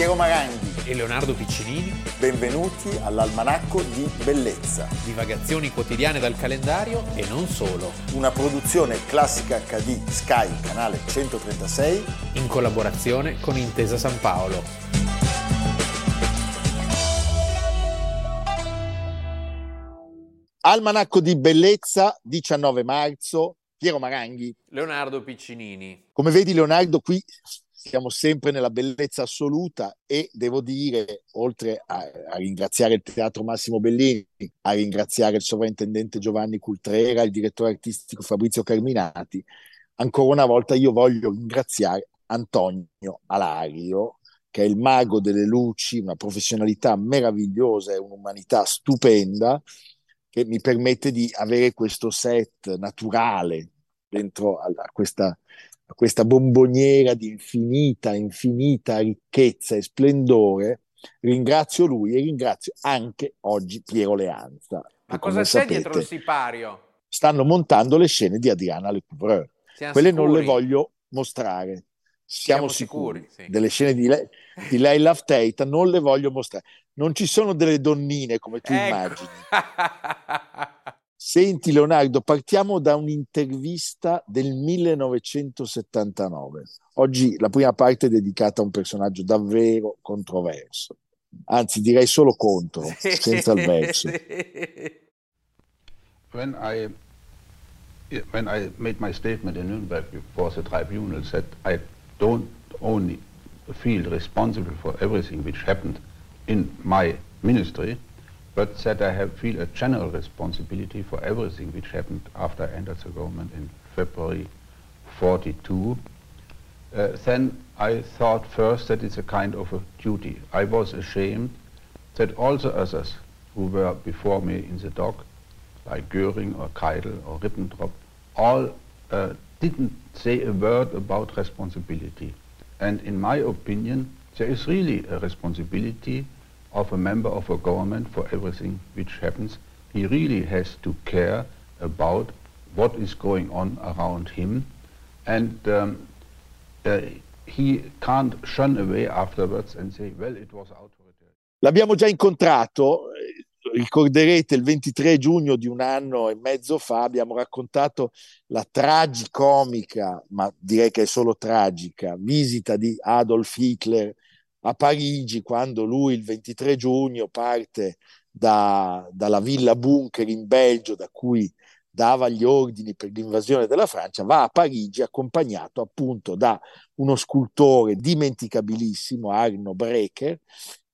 Piero Maranghi e Leonardo Piccinini. Benvenuti all'Almanacco di Bellezza. Divagazioni quotidiane dal calendario e non solo. Una produzione classica HD Sky, canale 136. In collaborazione con Intesa San Paolo. Almanacco di Bellezza, 19 marzo, Piero Maranghi. Leonardo Piccinini. Come vedi Leonardo, qui siamo sempre nella bellezza assoluta e devo dire, oltre a, a, ringraziare il Teatro Massimo Bellini, a ringraziare il sovrintendente Giovanni Cultrera, il direttore artistico Fabrizio Carminati, ancora una volta io voglio ringraziare Antonio Alario, che è il mago delle luci, una professionalità meravigliosa e un'umanità stupenda, che mi permette di avere questo set naturale dentro a, a questa questa bomboniera di infinita, infinita ricchezza e splendore, ringrazio lui e ringrazio anche oggi Piero Leanza. Ma cosa c'è sapete, dietro il sipario? Stanno montando le scene di Adriana Lecouvreur. Quelle sicuri? non le voglio mostrare. Siamo, Siamo sicuri, sicuri sì. delle scene di lei, di lei Love Tate non le voglio mostrare. Non ci sono delle donnine come tu ecco. immagini. Senti Leonardo, partiamo da un'intervista del 1979. Oggi la prima parte è dedicata a un personaggio davvero controverso, anzi direi solo contro, senza il verso. When I, when I made my statement in Nürnberg before the tribunal said I don't only feel responsible for everything which happened in my ministry, but that I have, feel a general responsibility for everything which happened after I entered the government in February 42. Uh, then I thought first that it's a kind of a duty. I was ashamed that all the others who were before me in the dock, like Göring or Keidel or Ribbentrop, all uh, didn't say a word about responsibility. And in my opinion, there is really a responsibility of a member of a government for everything which happens. He really has to care about what is going on around him and um, uh, he can't shun away afterwards and say, well, it was authoritarian. L'abbiamo già incontrato, ricorderete il 23 giugno di un anno e mezzo fa abbiamo raccontato la tragicomica, ma direi che è solo tragica, visita di Adolf Hitler a Parigi quando lui il 23 giugno parte da, dalla villa bunker in Belgio da cui dava gli ordini per l'invasione della Francia, va a Parigi accompagnato appunto da uno scultore dimenticabilissimo, Arno Breker,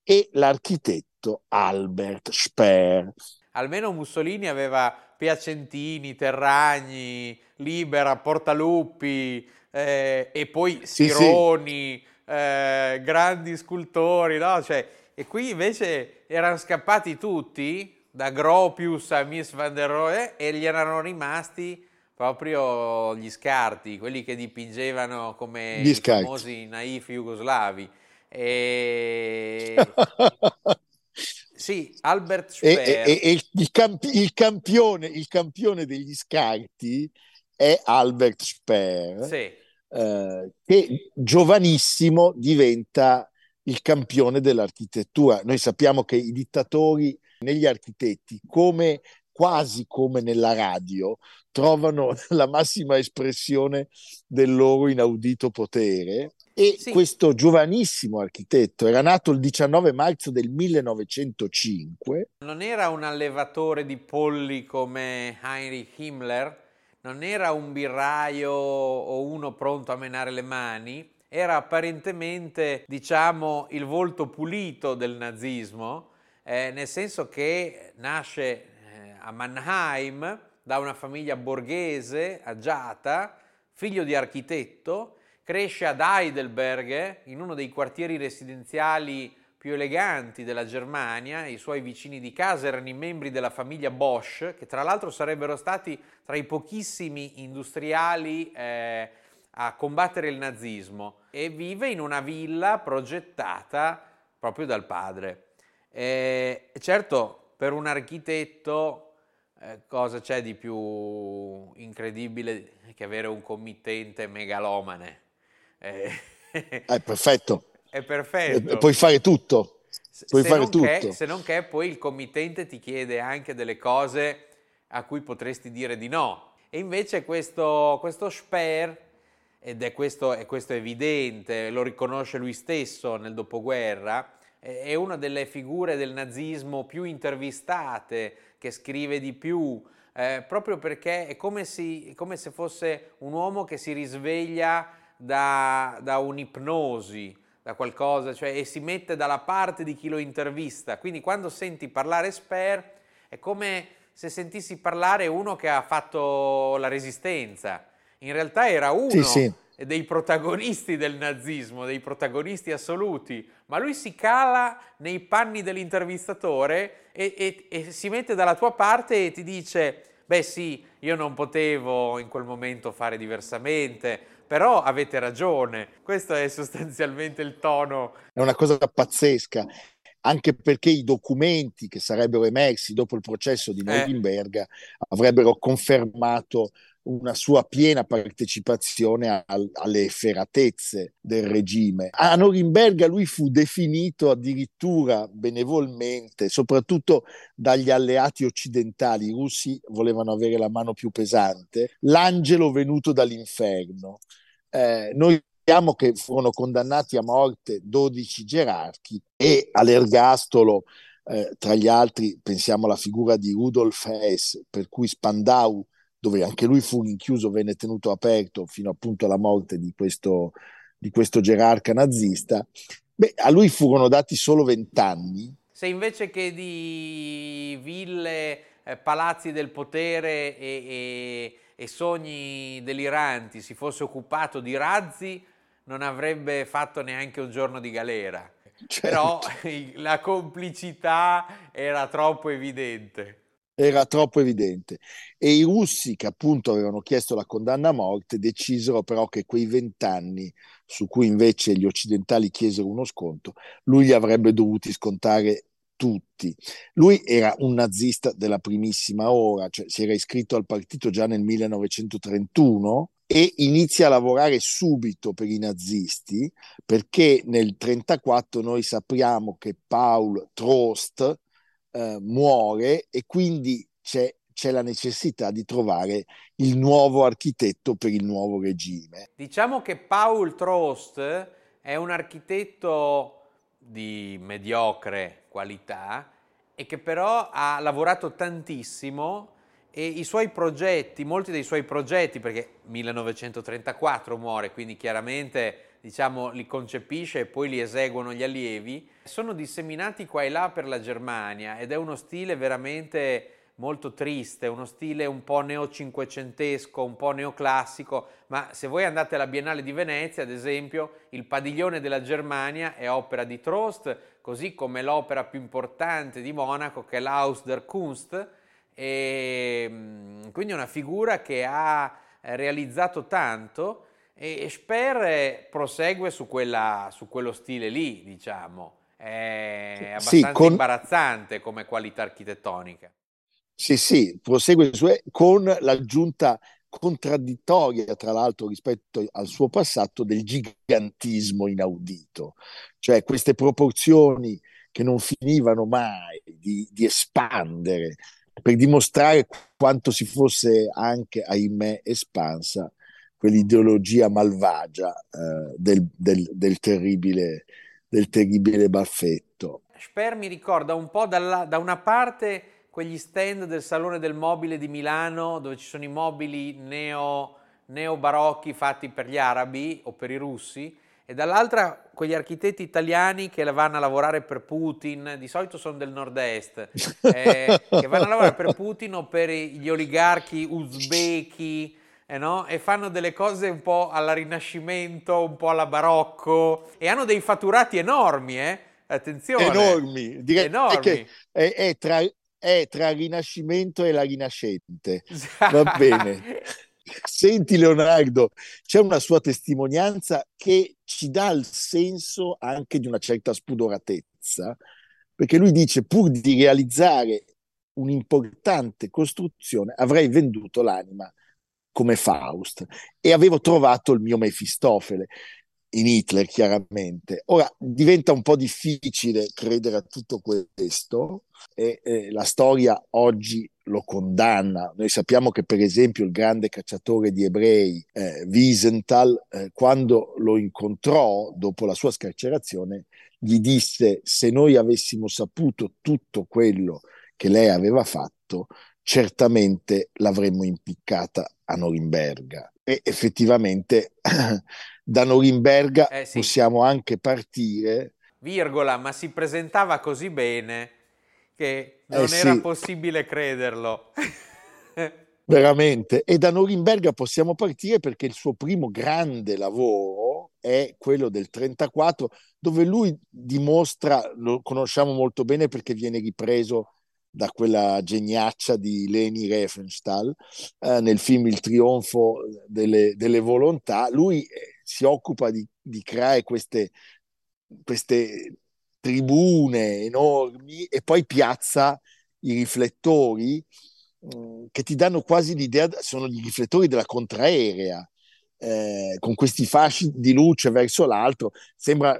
e l'architetto Albert Speer. Almeno Mussolini aveva Piacentini, Terragni, Libera, Portaluppi eh, e poi Sironi. Sì, sì eh, grandi scultori, no? Cioè, e qui invece erano scappati tutti, da Gropius a Miss van der Rohe, e gli erano rimasti proprio gli scarti, quelli che dipingevano come gli i famosi naif jugoslavi. E... sì, Albert Speer. E, e, e il, campi, il, campione, il campione degli scarti è Albert Speer. Sì eh, che giovanissimo diventa il campione dell'architettura. Noi sappiamo che i dittatori negli architetti, come quasi come nella radio, trovano la massima espressione del loro inaudito potere. E sì. questo giovanissimo architetto era nato il 19 marzo del 1905. Non era un allevatore di polli come Heinrich Himmler, non era un birraio o uno pronto a menare le mani, era apparentemente, diciamo, il volto pulito del nazismo, eh, nel senso che nasce eh, a Mannheim da una famiglia borghese agiata, figlio di architetto, cresce ad Heidelberg, in uno dei quartieri residenziali più eleganti della Germania, i suoi vicini di casa erano i membri della famiglia Bosch, che tra l'altro sarebbero stati tra i pochissimi industriali eh, a combattere il nazismo e vive in una villa progettata proprio dal padre. E certo, per un architetto eh, cosa c'è di più incredibile che avere un committente megalomane? Eh, è perfetto è perfetto. Puoi fare tutto. Puoi se, fare non tutto. Che, se non che poi il committente ti chiede anche delle cose a cui potresti dire di no. E invece questo, questo Speer, ed è questo, è questo evidente, lo riconosce lui stesso nel dopoguerra, è una delle figure del nazismo più intervistate, che scrive di più, eh, proprio perché è come, si, come, se fosse un uomo che si risveglia da, da un'ipnosi, da qualcosa, cioè, e si mette dalla parte di chi lo intervista. Quindi quando senti parlare Sper è come se sentissi parlare uno che ha fatto la resistenza. In realtà era uno sì, sì. dei protagonisti del nazismo, dei protagonisti assoluti, ma lui si cala nei panni dell'intervistatore e, e, e si mette dalla tua parte e ti dice, beh sì, io non potevo in quel momento fare diversamente, però avete ragione. Questo è sostanzialmente il tono. È una cosa pazzesca, anche perché i documenti che sarebbero emersi dopo il processo di eh. Norimberga eh. avrebbero confermato una sua piena partecipazione al, alle efferatezze del regime. A Norimberga lui fu definito addirittura benevolmente, soprattutto dagli alleati occidentali, i russi volevano avere la mano più pesante, l'angelo venuto dall'inferno. Eh, noi sappiamo che furono condannati a morte 12 gerarchi e all'ergastolo eh, tra gli altri pensiamo alla figura di Rudolf Hess, per cui Spandau dove anche lui fu rinchiuso, venne tenuto aperto fino appunto alla morte di questo, di questo gerarca nazista, beh, a lui furono dati solo vent'anni. Se invece che di ville, eh, palazzi del potere e, e, e sogni deliranti si fosse occupato di razzi, non avrebbe fatto neanche un giorno di galera. Certo. Però la complicità era troppo evidente era troppo evidente. E i russi, che appunto avevano chiesto la condanna a morte, decisero però che quei vent'anni, su cui invece gli occidentali chiesero uno sconto, lui li avrebbe dovuti scontare tutti. Lui era un nazista della primissima ora, cioè si era iscritto al partito già nel 1931 e inizia a lavorare subito per i nazisti perché nel 1934 noi sappiamo che Paul Trost, eh, muore e quindi c'è, c'è la necessità di trovare il nuovo architetto per il nuovo regime. Diciamo che Paul Trost è un architetto di mediocre qualità e che però ha lavorato tantissimo e i suoi progetti, molti dei suoi progetti, perché 1934 muore, quindi chiaramente diciamo, li concepisce e poi li eseguono gli allievi, sono disseminati qua e là per la Germania ed è uno stile veramente molto triste, uno stile un po' neocinquecentesco, un po' neoclassico, ma se voi andate alla Biennale di Venezia, ad esempio, il padiglione della Germania è opera di Trost, così come l'opera più importante di Monaco che è l'Haus der Kunst, e mm, quindi una figura che ha realizzato tanto e Sper prosegue su, quella, su quello stile lì, diciamo. È abbastanza sì, con... imbarazzante come qualità architettonica. Sì, sì, prosegue su... con l'aggiunta contraddittoria, tra l'altro, rispetto al suo passato del gigantismo inaudito. Cioè queste proporzioni che non finivano mai di, di espandere per dimostrare quanto si fosse anche, ahimè, espansa quell'ideologia malvagia eh, del, del, del, terribile, del terribile baffetto. Sper mi ricorda un po' dalla, da una parte quegli stand del Salone del Mobile di Milano dove ci sono i mobili neo, neo-barocchi fatti per gli arabi o per i russi e dall'altra quegli architetti italiani che vanno a lavorare per Putin, di solito sono del nord-est, eh, che vanno a lavorare per Putin o per gli oligarchi uzbeki, eh no? e fanno delle cose un po' alla Rinascimento, un po' alla Barocco e hanno dei fatturati enormi, eh? Attenzione. Enormi, direi. Che è, è, tra, è tra il Rinascimento e la Rinascente. Va bene. Senti Leonardo, c'è una sua testimonianza che ci dà il senso anche di una certa spudoratezza, perché lui dice pur di realizzare un'importante costruzione avrei venduto l'anima come Faust e avevo trovato il mio Mefistofele. in Hitler chiaramente. Ora diventa un po' difficile credere a tutto questo e eh, la storia oggi lo condanna. Noi sappiamo che per esempio il grande cacciatore di ebrei eh, Wiesenthal, eh, quando lo incontrò dopo la sua scarcerazione, gli disse se noi avessimo saputo tutto quello che lei aveva fatto, certamente l'avremmo impiccata a Norimberga. E effettivamente da Norimberga eh sì. possiamo anche partire. Virgola, ma si presentava così bene che non eh era sì. possibile crederlo. Veramente. E da Norimberga possiamo partire perché il suo primo grande lavoro è quello del 34, dove lui dimostra, lo conosciamo molto bene perché viene ripreso da quella geniaccia di Leni Riefenstahl eh, nel film Il trionfo delle, delle volontà. Lui eh, si occupa di, di creare queste, queste tribune enormi e poi piazza i riflettori mm, che ti danno quasi l'idea, sono gli riflettori della contraerea, eh, con questi fasci di luce verso l'alto, sembra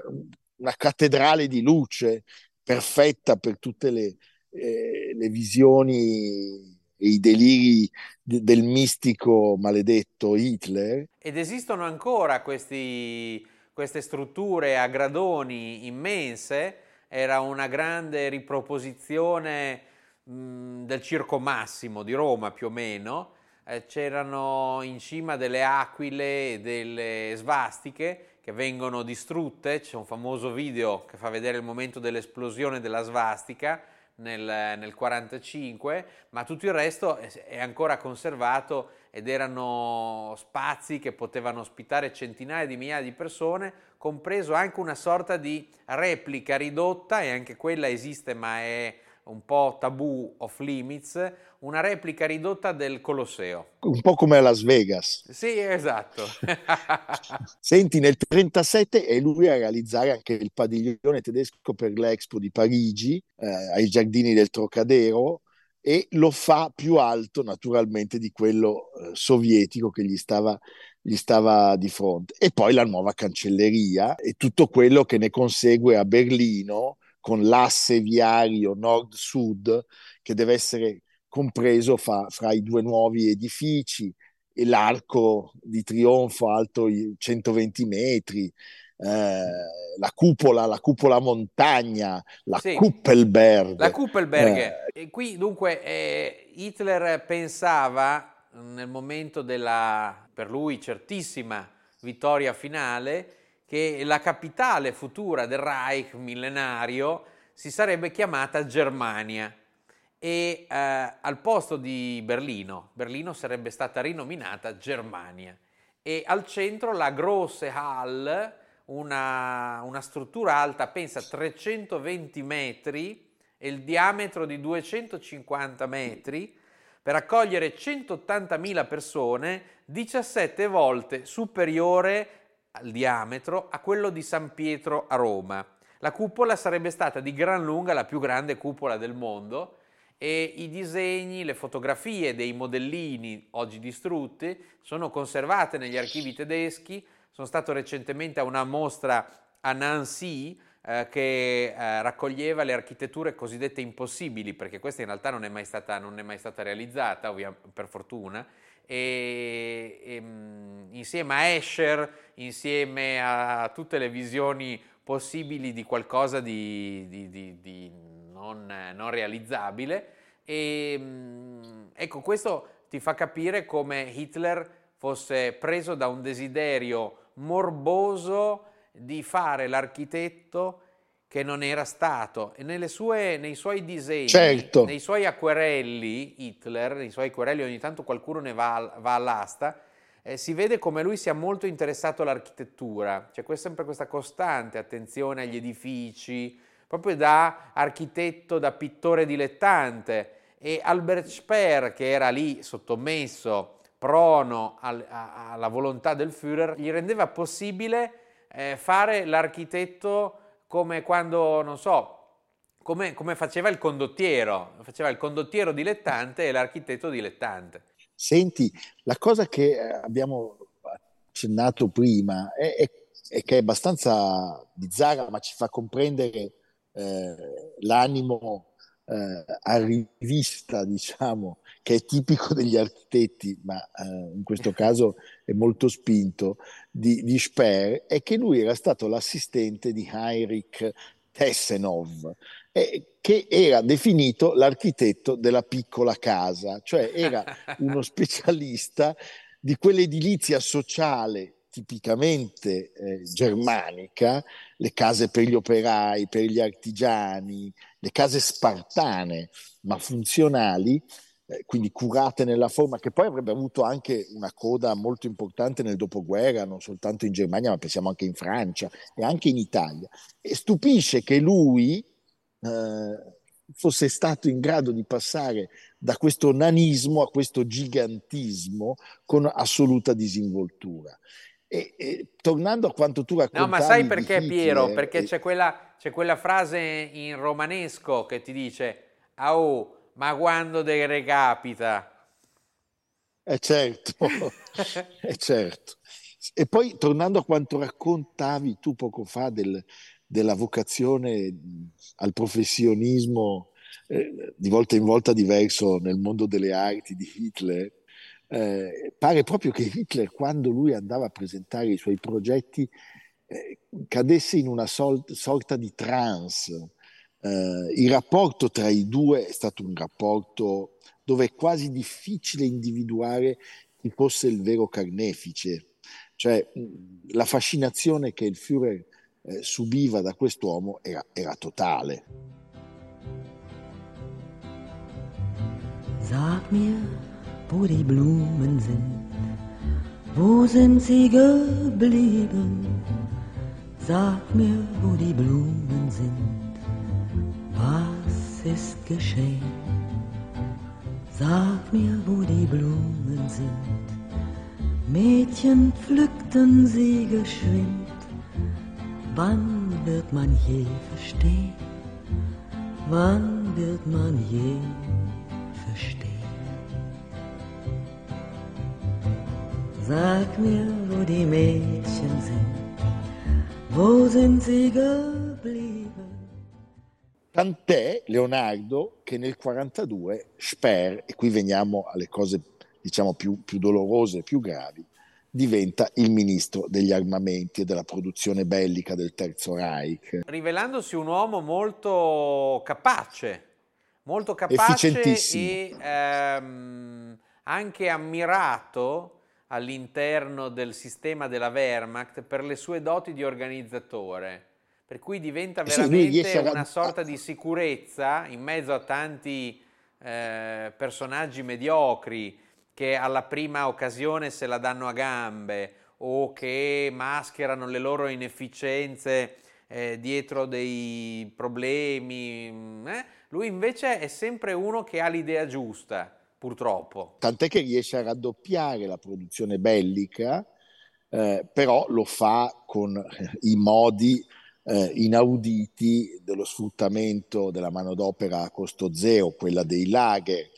una cattedrale di luce perfetta per tutte le, eh, le visioni e i deliri de- del mistico maledetto Hitler. Ed esistono ancora questi, queste strutture a gradoni immense, era una grande riproposizione del Circo Massimo di Roma più o meno, eh, c'erano in cima delle aquile e delle svastiche che vengono distrutte, c'è un famoso video che fa vedere il momento dell'esplosione della svastica, nel, nel 45, ma tutto il resto è ancora conservato ed erano spazi che potevano ospitare centinaia di migliaia di persone, compreso anche una sorta di replica ridotta, e anche quella esiste ma è un po' tabù off limits, una replica ridotta del Colosseo. Un po' come a Las Vegas. Sì, esatto. Senti, nel 1937 è lui a realizzare anche il padiglione tedesco per l'Expo di Parigi, eh, ai giardini del Trocadero, e lo fa più alto naturalmente di quello eh, sovietico che gli stava, gli stava di fronte. E poi la nuova cancelleria e tutto quello che ne consegue a Berlino con l'asse viario nord-sud che deve essere compreso fra, fra i due nuovi edifici e l'arco di trionfo alto 120 metri, eh, la cupola, la cupola montagna, la sì, Kuppelberg. La Kuppelberg. Eh. E qui dunque eh, Hitler pensava nel momento della, per lui, certissima vittoria finale, che la capitale futura del Reich millenario si sarebbe chiamata Germania e eh, al posto di Berlino, Berlino sarebbe stata rinominata Germania e al centro la Grosse Hall, una, una struttura alta, pensa 320 metri e il diametro di 250 metri per accogliere 180.000 persone, 17 volte superiore al diametro a quello di San Pietro a Roma. La cupola sarebbe stata di gran lunga la più grande cupola del mondo e i disegni, le fotografie dei modellini oggi distrutti sono conservate negli archivi tedeschi. Sono stato recentemente a una mostra a Nancy eh, che eh, raccoglieva le architetture cosiddette impossibili, perché questa in realtà non è mai stata, è mai stata realizzata, ovvia, per fortuna. E, e, mm, insieme a Escher, insieme a tutte le visioni possibili di qualcosa di, di, di, di non, non realizzabile. E mm, ecco, questo ti fa capire come Hitler fosse preso da un desiderio morboso di fare l'architetto che non era stato e sue, nei suoi disegni, certo. nei suoi acquerelli, Hitler, nei suoi acquerelli ogni tanto qualcuno ne va, va all'asta, eh, si vede come lui sia molto interessato all'architettura, c'è sempre questa costante attenzione agli edifici, proprio da architetto, da pittore dilettante. E Albert Speer, che era lì sottomesso, prono al, a, alla volontà del Führer, gli rendeva possibile eh, fare l'architetto come quando, non so, come, come, faceva il condottiero, faceva il condottiero dilettante e l'architetto dilettante. Senti, la cosa che eh, abbiamo accennato prima è, è e che è abbastanza bizzarra, ma ci fa comprendere eh, l'animo eh, a rivista, diciamo, che è tipico degli architetti, ma eh, in questo caso è molto spinto, di, di Speer, è che lui era stato l'assistente di Heinrich Tessenov, eh, che era definito l'architetto della piccola casa, cioè era uno specialista di quell'edilizia sociale tipicamente eh, germanica, le case per gli operai, per gli artigiani, le case spartane ma funzionali, eh, quindi curate nella forma, che poi avrebbe avuto anche una coda molto importante nel dopoguerra, non soltanto in Germania, ma pensiamo anche in Francia e anche in Italia. E stupisce che lui eh, fosse stato in grado di passare da questo nanismo a questo gigantismo con assoluta disinvoltura. E, e, tornando a quanto tu raccontavi No, ma sai perché Piero? Perché e... c'è, quella, c'è, quella, frase in romanesco che ti dice oh, ma quando te recapita? Eh certo, eh certo. E poi tornando a quanto raccontavi tu poco fa del, della vocazione al professionismo eh, di volta in volta diverso nel mondo delle arti di Hitler, eh, pare proprio che Hitler, quando lui andava a presentare i suoi progetti, eh, cadesse in una sol- sorta di trance. Eh, il rapporto tra i due è stato un rapporto dove è quasi difficile individuare chi fosse il vero carnefice, cioè la fascinazione che il Führer eh, subiva da quest'uomo era, era totale. Sag mir, wo die Blumen sind. Wo sind sie geblieben? Sag mir, wo die Blumen sind. Was ist geschehen? Sag mir, wo die Blumen sind. Mädchen pflückten sie geschwind. Wann wird man je verstehen? Wann wird man je Sag mir, wo die Mädchen sind, wo sind sie geblieben? Tant'è, Leonardo, che nel 42 Sper, e qui veniamo alle cose diciamo più, più dolorose, più gravi, diventa il ministro degli armamenti e della produzione bellica del Terzo Reich. Rivelandosi un uomo molto capace, molto capace e ehm, anche ammirato all'interno del sistema della Wehrmacht per le sue doti di organizzatore, per cui diventa veramente sì, una sorta di sicurezza in mezzo a tanti eh, personaggi mediocri che alla prima occasione se la danno a gambe o che mascherano le loro inefficienze eh, dietro dei problemi. Eh? Lui invece è sempre uno che ha l'idea giusta purtroppo. Tant'è che riesce a raddoppiare la produzione bellica, eh, però lo fa con i modi eh, inauditi dello sfruttamento della manodopera a costo zero, quella dei lager,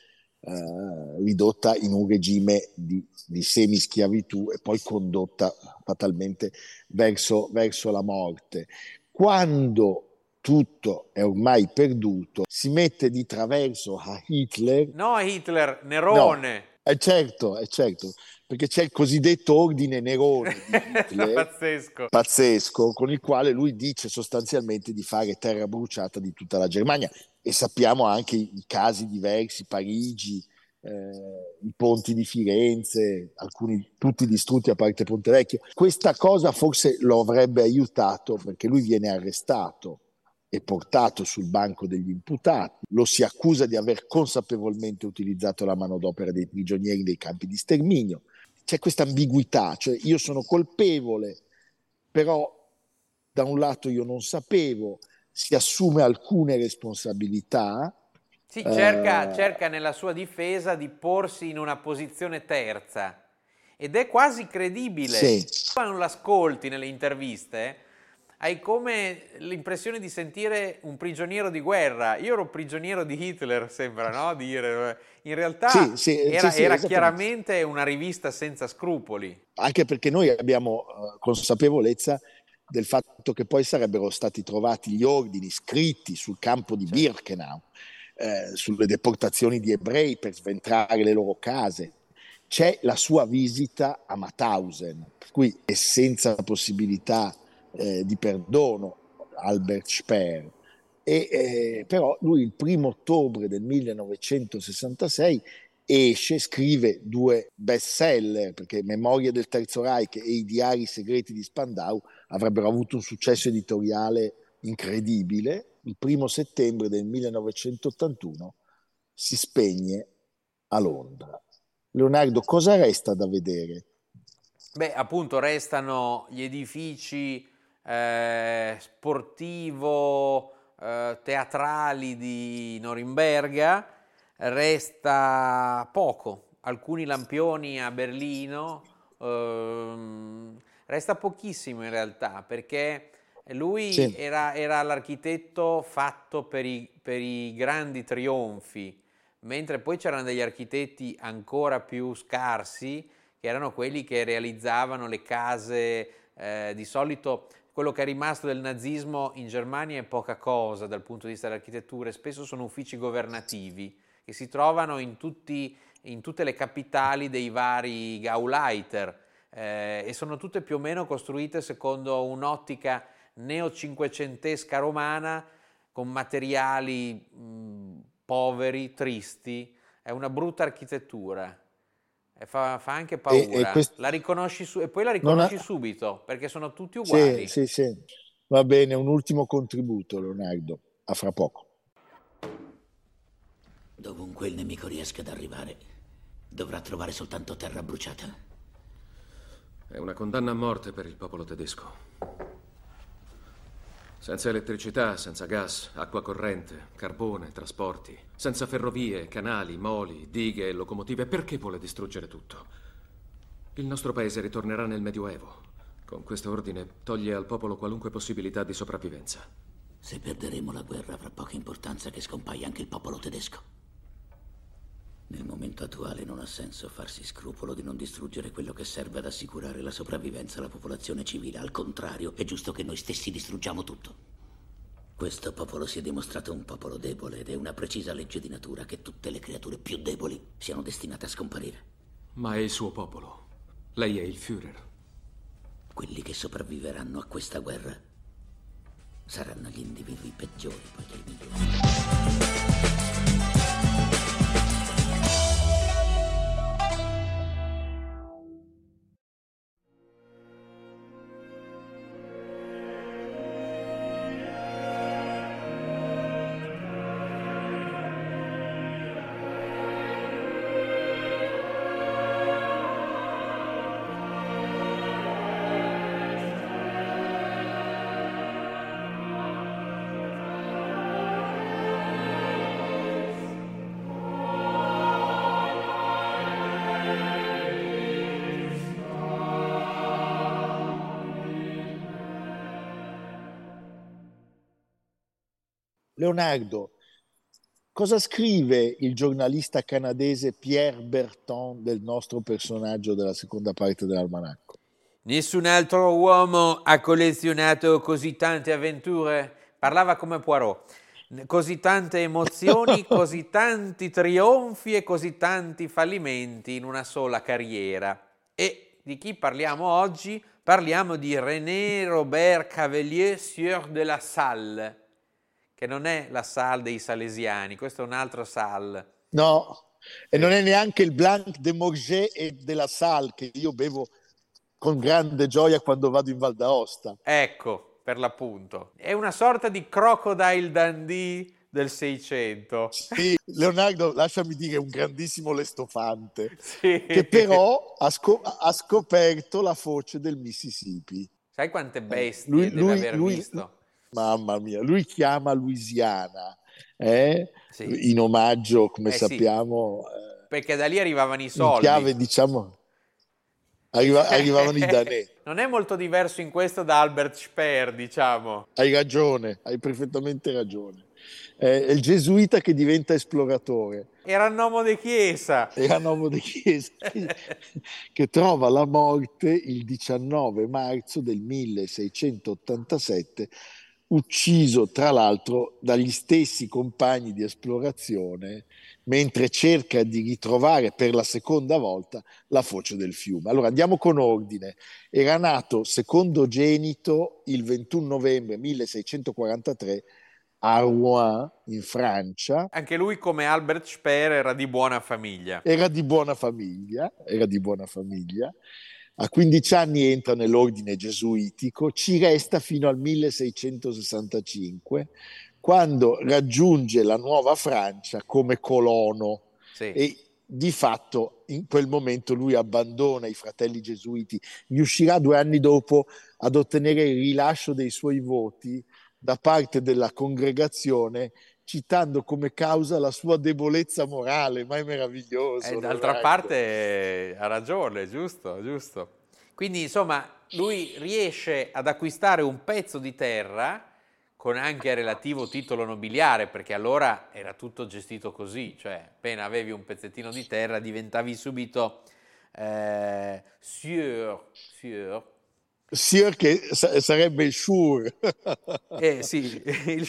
eh, ridotta in un regime di, di semischiavitù e poi condotta fatalmente verso, verso la morte. Quando tutto è ormai perduto, si mette di traverso a Hitler. No a Hitler, Nerone. No, è certo, è certo, perché c'è il cosiddetto ordine Nerone Hitler, pazzesco. pazzesco, con il quale lui dice sostanzialmente di fare terra bruciata di tutta la Germania e sappiamo anche i casi diversi, Parigi, eh, i ponti di Firenze, alcuni tutti distrutti a parte Ponte Vecchio. Questa cosa forse lo avrebbe aiutato perché lui viene arrestato e portato sul banco degli imputati, lo si accusa di aver consapevolmente utilizzato la manodopera dei prigionieri nei campi di sterminio. C'è questa ambiguità, cioè io sono colpevole, però da un lato io non sapevo, si assume alcune responsabilità. Sì, cerca, eh, cerca nella sua difesa di porsi in una posizione terza ed è quasi credibile. Sì. Quando l'ascolti nelle interviste, hai come l'impressione di sentire un prigioniero di guerra. Io ero prigioniero di Hitler, sembra, no? Dire. In realtà sì, sì, era, sì, era chiaramente una rivista senza scrupoli. Anche perché noi abbiamo uh, consapevolezza del fatto che poi sarebbero stati trovati gli ordini scritti sul campo di Birkenau, eh, sulle deportazioni di ebrei per sventrare le loro case. C'è la sua visita a Mauthausen, per cui è senza possibilità eh, di perdono Albert Speer. E, eh, però lui il primo ottobre del 1966 esce, scrive due bestseller, perché Memoria del Terzo Reich e I diari segreti di Spandau avrebbero avuto un successo editoriale incredibile. Il primo settembre del 1981 si spegne a Londra. Leonardo, cosa resta da vedere? Beh, appunto restano gli edifici eh, sportivo, eh, teatrali di Norimberga, resta poco, alcuni lampioni a Berlino, ehm, resta pochissimo in realtà perché lui sì. era, era, l'architetto fatto per i, per i grandi trionfi, mentre poi c'erano degli architetti ancora più scarsi che erano quelli che realizzavano le case eh, di solito quello che è rimasto del nazismo in Germania è poca cosa dal punto di vista dell'architettura, spesso sono uffici governativi che si trovano in, tutti, in tutte le capitali dei vari Gauleiter eh, e sono tutte più o meno costruite secondo un'ottica neo-cinquecentesca romana con materiali mh, poveri, tristi, è una brutta architettura. Fa, fa, anche paura. E, e, quest... la riconosci su... e poi la riconosci ha... subito perché sono tutti uguali. Sì, sì, sì. Va bene, un ultimo contributo, Leonardo. A fra poco. Dovunque il nemico riesca ad arrivare, dovrà trovare soltanto terra bruciata. È una condanna a morte per il popolo tedesco. Senza elettricità, senza gas, acqua corrente, carbone, trasporti, senza ferrovie, canali, moli, dighe e locomotive, perché vuole distruggere tutto? Il nostro paese ritornerà nel Medioevo. Con questo ordine toglie al popolo qualunque possibilità di sopravvivenza. Se perderemo la guerra avrà poca importanza che scompaia anche il popolo tedesco. Nel momento attuale non ha senso farsi scrupolo di non distruggere quello che serve ad assicurare la sopravvivenza alla popolazione civile. Al contrario, è giusto che noi stessi distruggiamo tutto. Questo popolo si è dimostrato un popolo debole ed è una precisa legge di natura che tutte le creature più deboli siano destinate a scomparire. Ma è il suo popolo. Lei è il Führer. Quelli che sopravviveranno a questa guerra saranno gli individui peggiori poiché i migliori. Leonardo, cosa scrive il giornalista canadese Pierre Berton del nostro personaggio della seconda parte dell'almanacco? Nessun altro uomo ha collezionato così tante avventure, parlava come Poirot, così tante emozioni, così tanti trionfi e così tanti fallimenti in una sola carriera. E di chi parliamo oggi? Parliamo di René Robert Cavelier Sieur de la Salle che non è la Salle dei Salesiani, questo è un altro Salle. No, e non è neanche il Blanc de Morget e della Salle che io bevo con grande gioia quando vado in Val d'Aosta. Ecco, per l'appunto. È una sorta di Crocodile Dundee del Seicento. Sì, Leonardo, lasciami dire, è un grandissimo lestofante, sì. che però ha, scop- ha, scoperto la foce del Mississippi. Sai quante bestie lui, deve lui, aver lui, visto? Mamma mia, lui chiama Louisiana eh? sì. in omaggio, come eh sappiamo. Sì. Eh, Perché da lì arrivavano i soldi. Chiave, diciamo, arriva, arrivavano i danè. Non è molto diverso in questo da Albert Speer, diciamo. Hai ragione, hai perfettamente ragione. Eh, è il gesuita che diventa esploratore. Era un uomo di chiesa. Era un uomo di chiesa che trova la morte il 19 marzo del 1687, ucciso tra l'altro dagli stessi compagni di esplorazione mentre cerca di ritrovare per la seconda volta la foce del fiume. Allora andiamo con ordine. Era nato secondogenito il 21 novembre 1643 a Rouen, in Francia. Anche lui, come Albert Speer, era di buona famiglia. Era di buona famiglia, era di buona famiglia. A 15 anni entra nell'ordine gesuitico, ci resta fino al 1665, quando raggiunge la nuova Francia come colono Sì. e di fatto in quel momento lui abbandona i fratelli gesuiti, riuscirà due anni dopo ad ottenere il rilascio dei suoi voti da parte della congregazione citando come causa la sua debolezza morale, ma è meraviglioso. E d'altra Leonardo. parte eh, ha ragione, giusto, giusto. Quindi insomma lui riesce ad acquistare un pezzo di terra con anche relativo titolo nobiliare, perché allora era tutto gestito così, cioè appena avevi un pezzettino di terra diventavi subito eh, sieur, sieur. Sieur che sa- sarebbe il Shur. Eh sì, il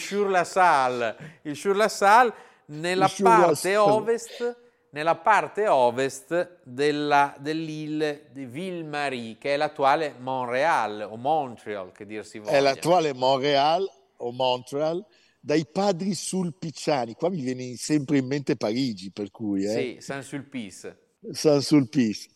il Sur-la-Salle nella Il Sur-la-Salle. parte ovest, nella parte ovest della, dell'île di Ville-Marie, che è l'attuale Montréal o Montreal, che dir si voglia. È l'attuale Montreal o Montreal dai padri sulpiciani. Qua mi viene sempre in mente Parigi, per cui eh? Sì, Saint-Sulpice. Saint-Sulpice.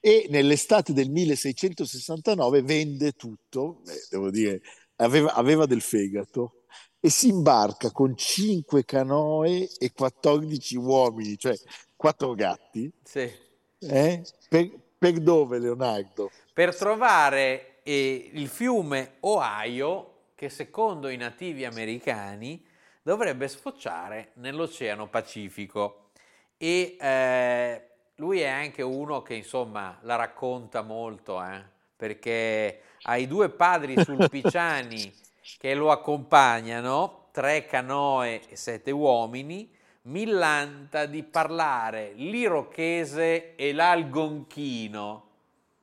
E nell'estate del 1669 vende tutto, eh, devo dire, aveva, aveva del fegato e si imbarca con 5 canoe e 14 uomini, cioè 4 gatti. Sì. eh? Per, per dove, Leonardo? Per trovare eh, il fiume Ohio, che secondo i nativi americani dovrebbe sfociare nell'Oceano Pacifico. E eh, lui è anche uno che insomma la racconta molto, eh, perché ha i due padri sulpiciani che lo accompagnano, tre canoe e sette uomini, millanta di parlare l'irochese e l'algonchino.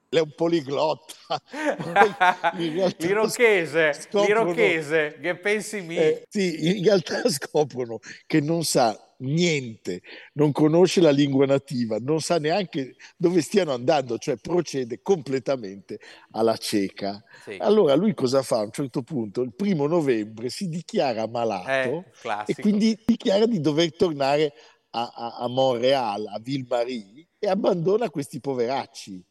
È un poliglotta. L'irochese, scoprono- l'irochese, che pensi mi... Eh, sì, in realtà scoprono che non sa niente, non conosce la lingua nativa, non sa neanche dove stiano andando, cioè procede completamente alla cieca. Sì. Allora lui cosa fa? A un certo punto, il primo novembre, si dichiara Eh, malato e classico. quindi dichiara di dover tornare a, a, a Montreal, a Ville-Marie, e abbandona questi poveracci.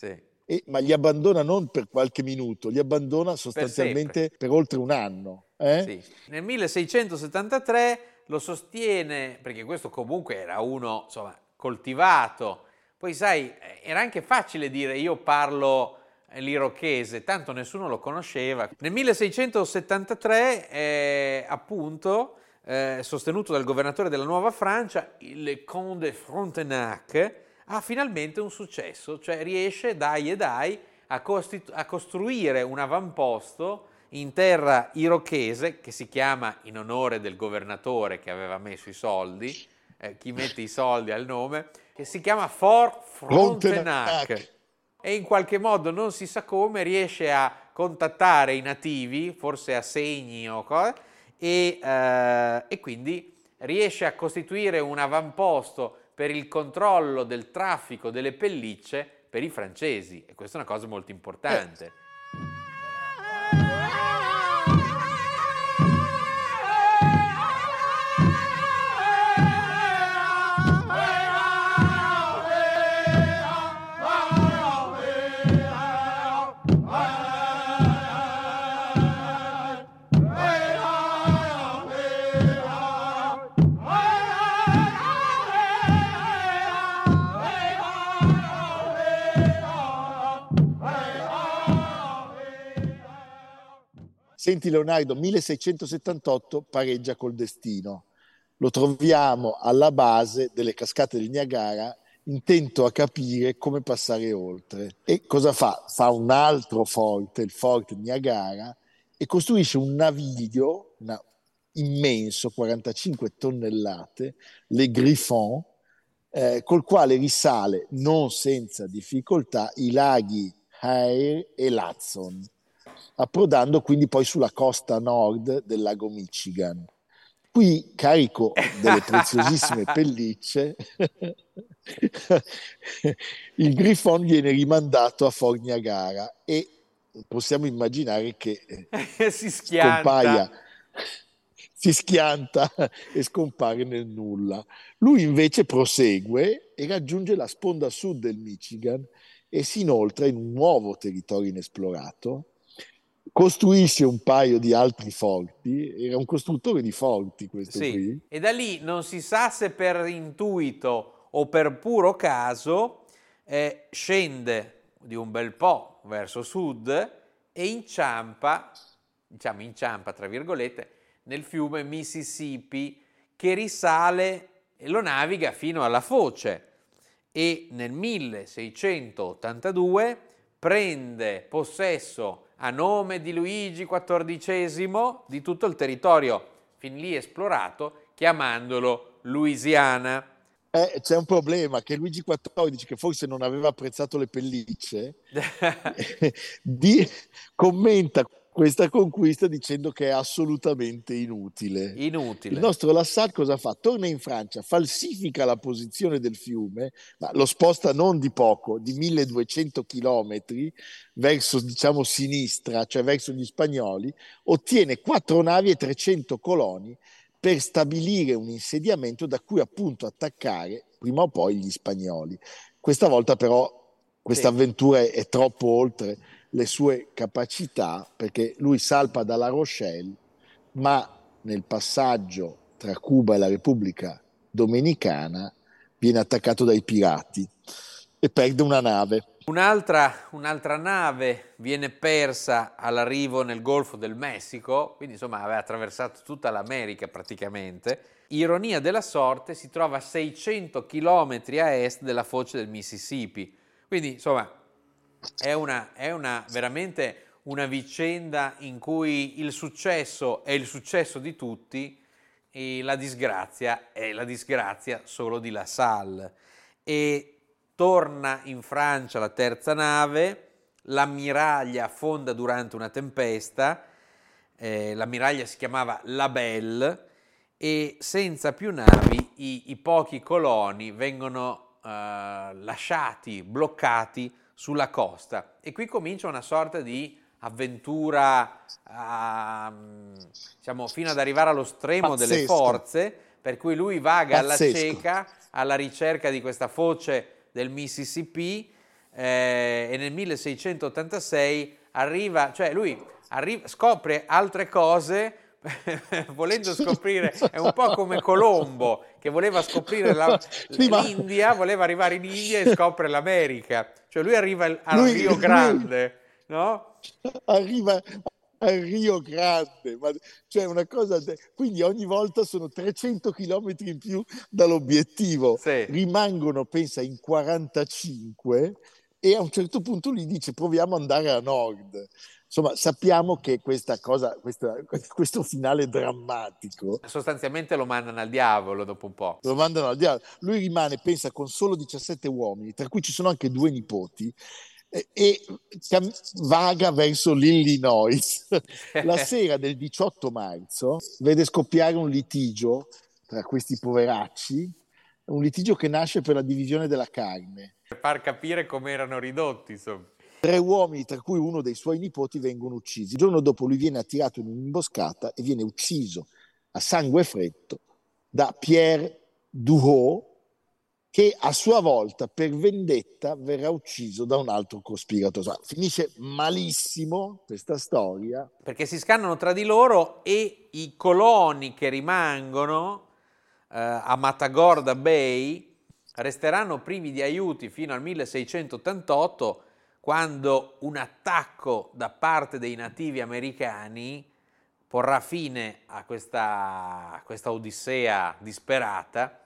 Sì. E- ma li abbandona non per qualche minuto, li abbandona sostanzialmente per, oltre un anno. eh? Sì. Nel 1673 lo sostiene, perché questo comunque era uno insomma, coltivato, poi sai, era anche facile dire io parlo eh, l'irochese, tanto nessuno lo conosceva. Nel 1673, eh, appunto, eh, sostenuto dal governatore della Nuova Francia, il Comte de Frontenac ha finalmente un successo, cioè riesce, dai e dai, a, costitu- a costruire un avamposto in terra irochese che si chiama in onore del governatore che aveva messo i soldi, eh, chi mette i soldi al nome, che si chiama Fort Frontenac. E in qualche modo, non si sa come, riesce a contattare i nativi, forse a segni o cose, e, eh, e quindi riesce a costituire un avamposto per il controllo del traffico delle pellicce per i francesi. E questa è una cosa molto importante. Senti Leonardo, 1678 pareggia col destino. Lo troviamo alla base delle cascate del Niagara, intento a capire come passare oltre. E cosa fa? Fa un altro forte, il forte Niagara, e costruisce un naviglio, una- immenso, 45 tonnellate, le Griffon, eh, col quale risale non senza difficoltà i laghi Hair e Latson, approdando quindi poi sulla costa nord del lago Michigan. Qui, carico delle preziosissime pellicce, il Griffon viene rimandato a Fort Niagara e possiamo immaginare che eh, si scompaia si schianta e scompare nel nulla. Lui invece prosegue e raggiunge la sponda sud del Michigan e si inoltra in un nuovo territorio inesplorato, costruisce un paio di altri forti, era un costruttore di forti questo sì. qui. E da lì non si sa se per intuito o per puro caso eh, scende di un bel po' verso sud e inciampa, diciamo inciampa tra virgolette, nel fiume Mississippi che risale e lo naviga fino alla foce e nel 1682 prende possesso a nome di Luigi XIV di tutto il territorio fin lì esplorato chiamandolo Louisiana. Eh, c'è un problema che Luigi XIV, che forse non aveva apprezzato le pellicce, di, commenta questa conquista dicendo che è assolutamente inutile. Inutile. Il nostro Lassat cosa fa? Torna in Francia, falsifica la posizione del fiume, ma lo sposta non di poco, di 1200 chilometri verso, diciamo, sinistra, cioè verso gli spagnoli, ottiene quattro navi e 300 coloni per stabilire un insediamento da cui appunto attaccare prima o poi gli spagnoli. Questa volta però questa sì. avventura è, è troppo oltre le sue capacità, perché lui salpa dalla Rochelle, ma nel passaggio tra Cuba e la Repubblica Dominicana viene attaccato dai pirati e perde una nave. Un'altra, un'altra, nave viene persa all'arrivo nel Golfo del Messico, quindi insomma aveva attraversato tutta l'America praticamente. Ironia della sorte, si trova a 600 km a est della foce del Mississippi. Quindi insomma è, una, è una, veramente una vicenda in cui il successo è il successo di tutti e la disgrazia è la disgrazia solo di La Salle. E torna in Francia la terza nave, l'ammiraglia affonda durante una tempesta, eh, l'ammiraglia si chiamava La Belle e senza più navi i, i pochi coloni vengono eh, lasciati, bloccati sulla costa e qui comincia una sorta di avventura uh, diciamo fino ad arrivare allo stremo Pazzesco. delle forze per cui lui vaga alla cieca alla ricerca di questa foce del Mississippi eh, e nel 1686 arriva, cioè lui arriva, scopre altre cose volendo scoprire, è un po' come Colombo che voleva scoprire la, l'India, voleva arrivare in India e scopre l'America, cioè lui arriva al lui, Rio Grande, lui, no? Arriva al Rio Grande, ma, cioè una cosa, de... quindi ogni volta sono 300 km in più dall'obiettivo, sì. rimangono, pensa, in 45 e a un certo punto lui dice proviamo ad andare a nord insomma, sappiamo che questa cosa, questa, questo finale drammatico. Sostanzialmente lo mandano al diavolo dopo un po'. Lo mandano al diavolo. Lui rimane, pensa, con solo 17 uomini, tra cui ci sono anche due nipoti, e, e vaga verso l'Illinois. La sera del 18 marzo vede scoppiare un litigio tra questi poveracci, un litigio che nasce per la divisione della carne. Per far capire come erano ridotti, insomma. Tre uomini, tra cui uno dei suoi nipoti, vengono uccisi. Il giorno dopo lui viene attirato in un'imboscata e viene ucciso a sangue freddo da Pierre Duhot, che a sua volta per vendetta verrà ucciso da un altro cospiratore. Finisce malissimo questa storia. Perché si scannano tra di loro e i coloni che rimangono eh, a Matagorda Bay resteranno privi di aiuti fino al 1688 quando un attacco da parte dei nativi americani porrà fine a questa, a questa odissea disperata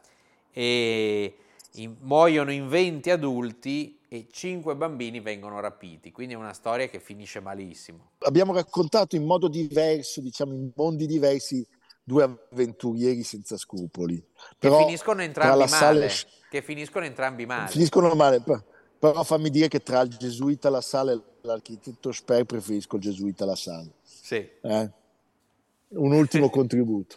e in, muoiono in 20 adulti e 5 bambini vengono rapiti, quindi è una storia che finisce malissimo. Abbiamo raccontato in modo diverso, diciamo in mondi diversi, due avventurieri senza scrupoli. Che Però finiscono tra entrambi male. Salle- Che finiscono entrambi male. Finiscono male, per- però fammi dire che tra il gesuita La Salle e l'architetto Sper preferisco il gesuita La Salle. Sì. eh. Un ultimo contributo.